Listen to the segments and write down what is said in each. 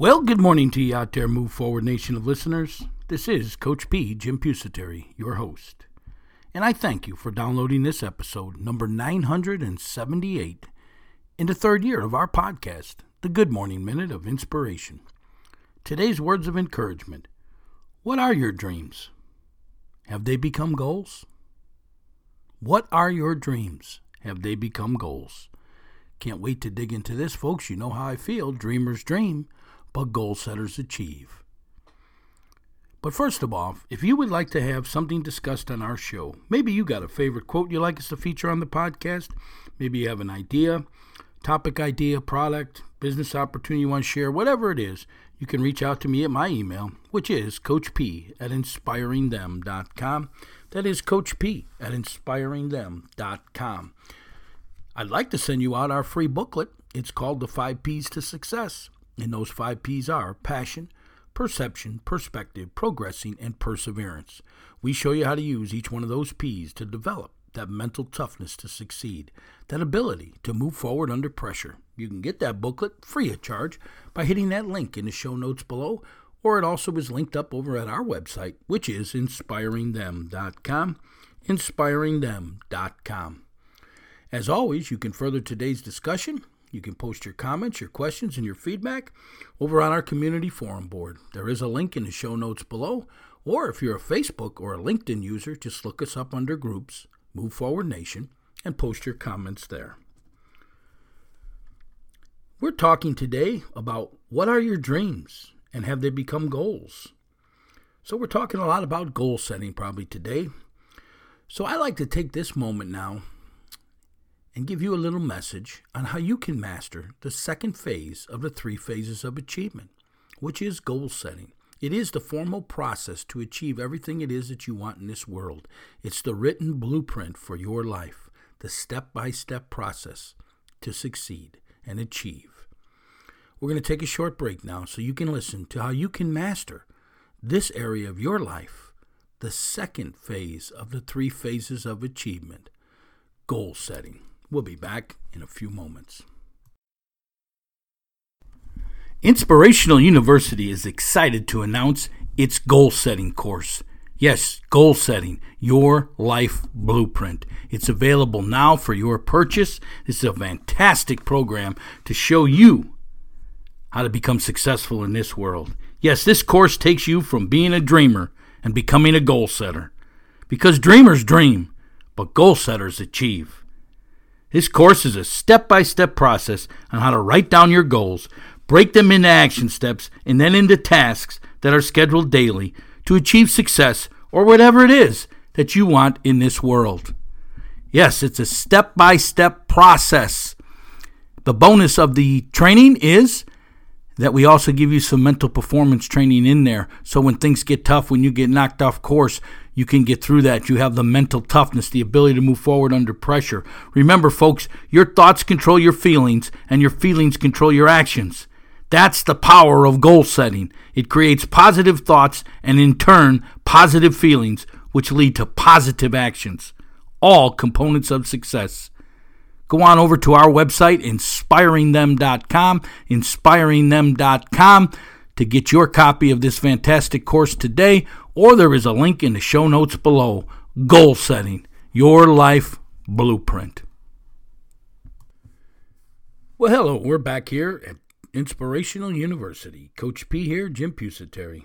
Well, good morning to you out there, Move Forward Nation of listeners. This is Coach P, Jim Pusateri, your host. And I thank you for downloading this episode, number 978, in the third year of our podcast, The Good Morning Minute of Inspiration. Today's words of encouragement What are your dreams? Have they become goals? What are your dreams? Have they become goals? Can't wait to dig into this, folks. You know how I feel. Dreamers dream but goal setters achieve. But first of all, if you would like to have something discussed on our show, maybe you got a favorite quote you'd like us to feature on the podcast, maybe you have an idea, topic idea, product, business opportunity you want to share, whatever it is, you can reach out to me at my email, which is coachp at inspiringthem.com. That is Coach P at inspiringthem.com. I'd like to send you out our free booklet. It's called The Five P's to Success. And those five P's are passion, perception, perspective, progressing, and perseverance. We show you how to use each one of those P's to develop that mental toughness to succeed, that ability to move forward under pressure. You can get that booklet free of charge by hitting that link in the show notes below, or it also is linked up over at our website, which is inspiringthem.com. Inspiringthem.com. As always, you can further today's discussion you can post your comments, your questions, and your feedback over on our community forum board. There is a link in the show notes below, or if you're a Facebook or a LinkedIn user, just look us up under groups, Move Forward Nation, and post your comments there. We're talking today about what are your dreams and have they become goals? So, we're talking a lot about goal setting probably today. So, I like to take this moment now and give you a little message on how you can master the second phase of the three phases of achievement, which is goal setting. It is the formal process to achieve everything it is that you want in this world. It's the written blueprint for your life, the step by step process to succeed and achieve. We're going to take a short break now so you can listen to how you can master this area of your life, the second phase of the three phases of achievement goal setting. We'll be back in a few moments. Inspirational University is excited to announce its goal setting course. Yes, goal setting, your life blueprint. It's available now for your purchase. This is a fantastic program to show you how to become successful in this world. Yes, this course takes you from being a dreamer and becoming a goal setter. Because dreamers dream, but goal setters achieve. This course is a step by step process on how to write down your goals, break them into action steps, and then into tasks that are scheduled daily to achieve success or whatever it is that you want in this world. Yes, it's a step by step process. The bonus of the training is that we also give you some mental performance training in there. So when things get tough, when you get knocked off course, you can get through that. You have the mental toughness, the ability to move forward under pressure. Remember, folks, your thoughts control your feelings, and your feelings control your actions. That's the power of goal setting. It creates positive thoughts and, in turn, positive feelings, which lead to positive actions, all components of success. Go on over to our website, inspiringthem.com, inspiringthem.com, to get your copy of this fantastic course today, or there is a link in the show notes below. Goal setting, your life blueprint. Well, hello, we're back here at Inspirational University. Coach P here, Jim Pusateri.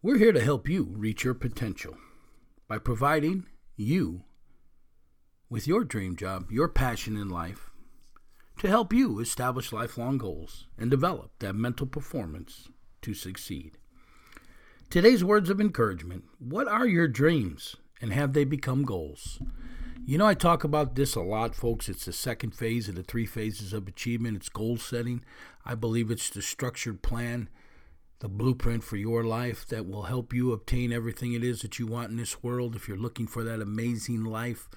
We're here to help you reach your potential by providing you with your dream job, your passion in life, to help you establish lifelong goals and develop that mental performance to succeed. Today's words of encouragement What are your dreams and have they become goals? You know, I talk about this a lot, folks. It's the second phase of the three phases of achievement. It's goal setting. I believe it's the structured plan the blueprint for your life that will help you obtain everything it is that you want in this world. If you're looking for that amazing life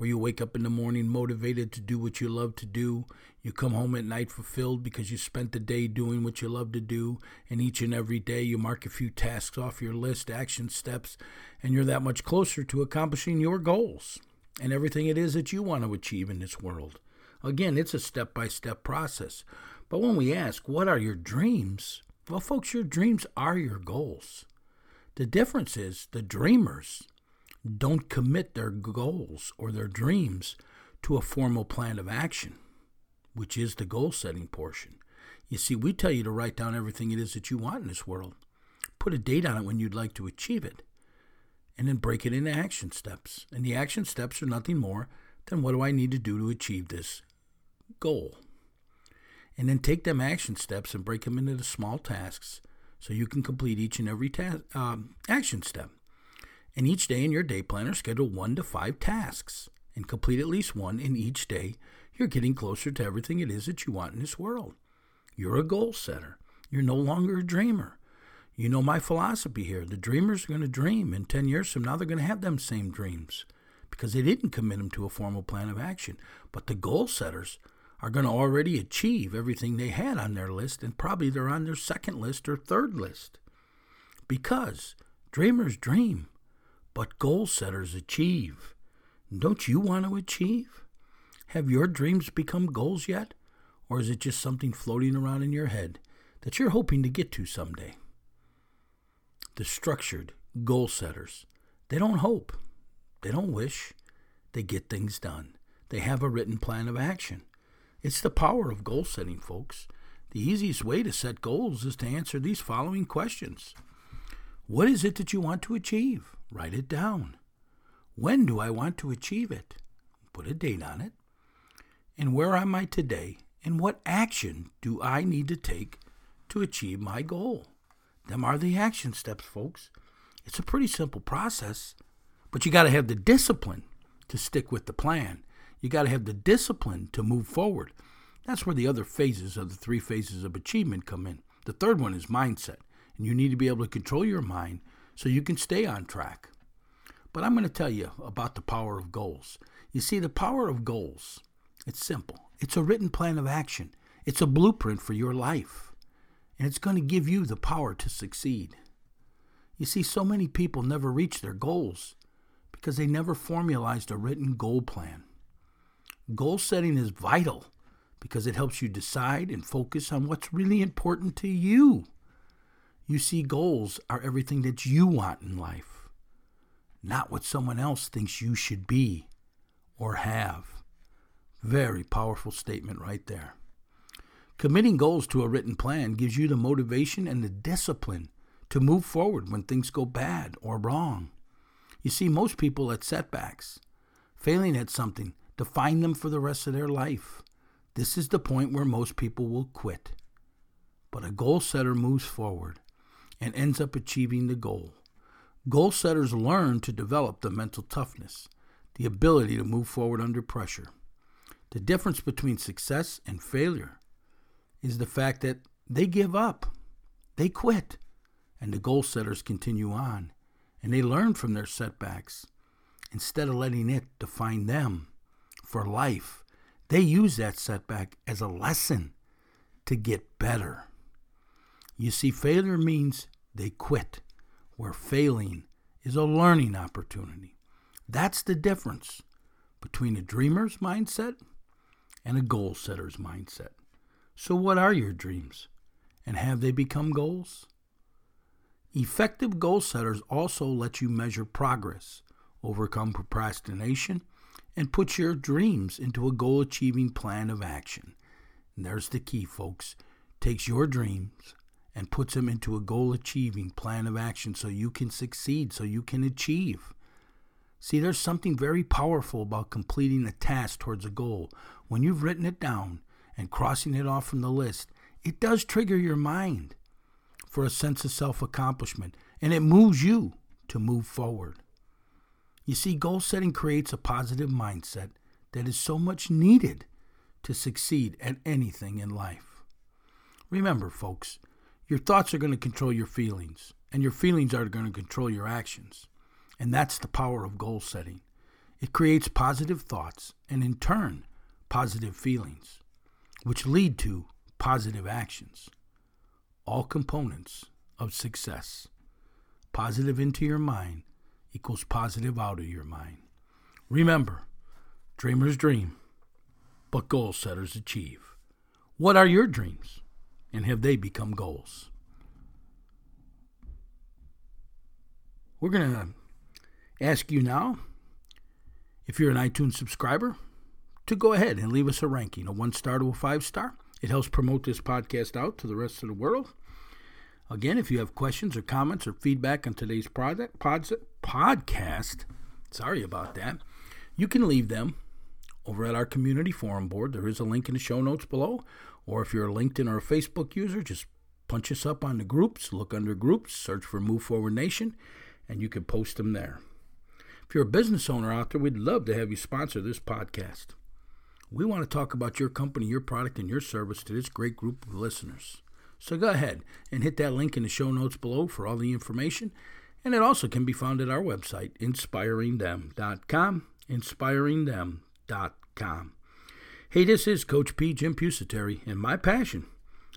where you wake up in the morning motivated to do what you love to do, you come home at night fulfilled because you spent the day doing what you love to do, and each and every day you mark a few tasks off your list, action steps, and you're that much closer to accomplishing your goals and everything it is that you want to achieve in this world. Again, it's a step by step process. But when we ask, what are your dreams? Well, folks, your dreams are your goals. The difference is the dreamers don't commit their goals or their dreams to a formal plan of action, which is the goal setting portion. You see, we tell you to write down everything it is that you want in this world, put a date on it when you'd like to achieve it, and then break it into action steps. And the action steps are nothing more than what do I need to do to achieve this goal? and then take them action steps and break them into the small tasks so you can complete each and every ta- um, action step. And each day in your day planner, schedule one to five tasks and complete at least one in each day. You're getting closer to everything it is that you want in this world. You're a goal setter. You're no longer a dreamer. You know my philosophy here. The dreamers are going to dream, and 10 years from now, they're going to have them same dreams because they didn't commit them to a formal plan of action. But the goal setters, are going to already achieve everything they had on their list, and probably they're on their second list or third list. Because dreamers dream, but goal setters achieve. Don't you want to achieve? Have your dreams become goals yet? Or is it just something floating around in your head that you're hoping to get to someday? The structured goal setters, they don't hope, they don't wish, they get things done. They have a written plan of action. It's the power of goal setting, folks. The easiest way to set goals is to answer these following questions What is it that you want to achieve? Write it down. When do I want to achieve it? Put a date on it. And where am I today? And what action do I need to take to achieve my goal? Them are the action steps, folks. It's a pretty simple process, but you got to have the discipline to stick with the plan you got to have the discipline to move forward. That's where the other phases of the three phases of achievement come in. The third one is mindset, and you need to be able to control your mind so you can stay on track. But I'm going to tell you about the power of goals. You see, the power of goals, it's simple. It's a written plan of action. It's a blueprint for your life. And it's going to give you the power to succeed. You see, so many people never reach their goals because they never formalized a written goal plan. Goal setting is vital because it helps you decide and focus on what's really important to you. You see, goals are everything that you want in life, not what someone else thinks you should be or have. Very powerful statement right there. Committing goals to a written plan gives you the motivation and the discipline to move forward when things go bad or wrong. You see, most people at setbacks, failing at something, define them for the rest of their life. This is the point where most people will quit. But a goal setter moves forward and ends up achieving the goal. Goal setters learn to develop the mental toughness, the ability to move forward under pressure. The difference between success and failure is the fact that they give up, they quit, and the goal setters continue on, and they learn from their setbacks instead of letting it define them for life. They use that setback as a lesson to get better. You see, failure means they quit, where failing is a learning opportunity. That's the difference between a dreamer's mindset and a goal setter's mindset. So, what are your dreams? And have they become goals? Effective goal setters also let you measure progress, overcome procrastination, and put your dreams into a goal achieving plan of action. And there's the key, folks. Takes your dreams and puts them into a goal achieving plan of action so you can succeed, so you can achieve. See, there's something very powerful about completing a task towards a goal. When you've written it down and crossing it off from the list, it does trigger your mind for a sense of self accomplishment and it moves you to move forward. You see, goal setting creates a positive mindset that is so much needed to succeed at anything in life. Remember, folks, your thoughts are going to control your feelings, and your feelings are going to control your actions. And that's the power of goal setting. It creates positive thoughts and, in turn, positive feelings, which lead to positive actions. All components of success. Positive into your mind equals positive out of your mind. Remember, dreamers dream, but goal setters achieve. What are your dreams, and have they become goals? We're going to ask you now, if you're an iTunes subscriber, to go ahead and leave us a ranking, a one star to a five star. It helps promote this podcast out to the rest of the world. Again, if you have questions or comments or feedback on today's project, pods, podcast, sorry about that, you can leave them over at our community forum board. There is a link in the show notes below. Or if you're a LinkedIn or a Facebook user, just punch us up on the groups, look under groups, search for Move Forward Nation, and you can post them there. If you're a business owner out there, we'd love to have you sponsor this podcast. We want to talk about your company, your product, and your service to this great group of listeners. So go ahead and hit that link in the show notes below for all the information. And it also can be found at our website, inspiringthem.com. Inspiringthem.com. Hey, this is Coach P. Jim Pusateri, and my passion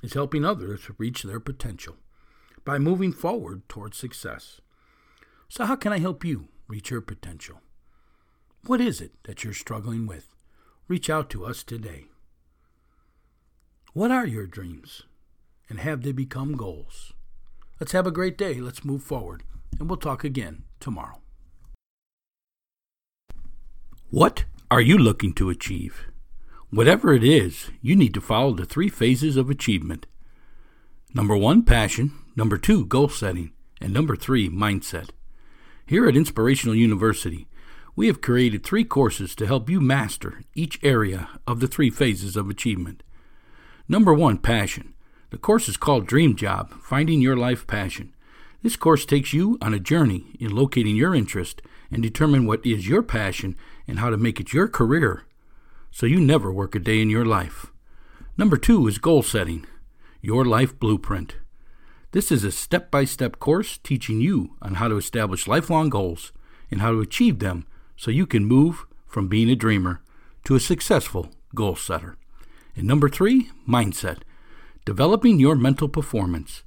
is helping others reach their potential by moving forward towards success. So, how can I help you reach your potential? What is it that you're struggling with? Reach out to us today. What are your dreams? And have they become goals? Let's have a great day. Let's move forward. And we'll talk again tomorrow. What are you looking to achieve? Whatever it is, you need to follow the three phases of achievement. Number one, passion. Number two, goal setting. And number three, mindset. Here at Inspirational University, we have created three courses to help you master each area of the three phases of achievement. Number one, passion. The course is called Dream Job Finding Your Life Passion. This course takes you on a journey in locating your interest and determine what is your passion and how to make it your career so you never work a day in your life. Number two is goal setting, your life blueprint. This is a step by step course teaching you on how to establish lifelong goals and how to achieve them so you can move from being a dreamer to a successful goal setter. And number three, mindset, developing your mental performance.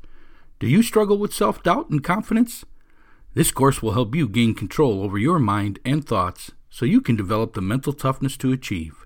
Do you struggle with self doubt and confidence? This course will help you gain control over your mind and thoughts so you can develop the mental toughness to achieve.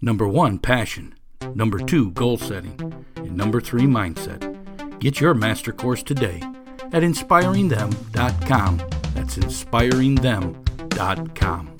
Number one, passion. Number two, goal setting. And number three, mindset. Get your master course today at inspiringthem.com. That's inspiringthem.com.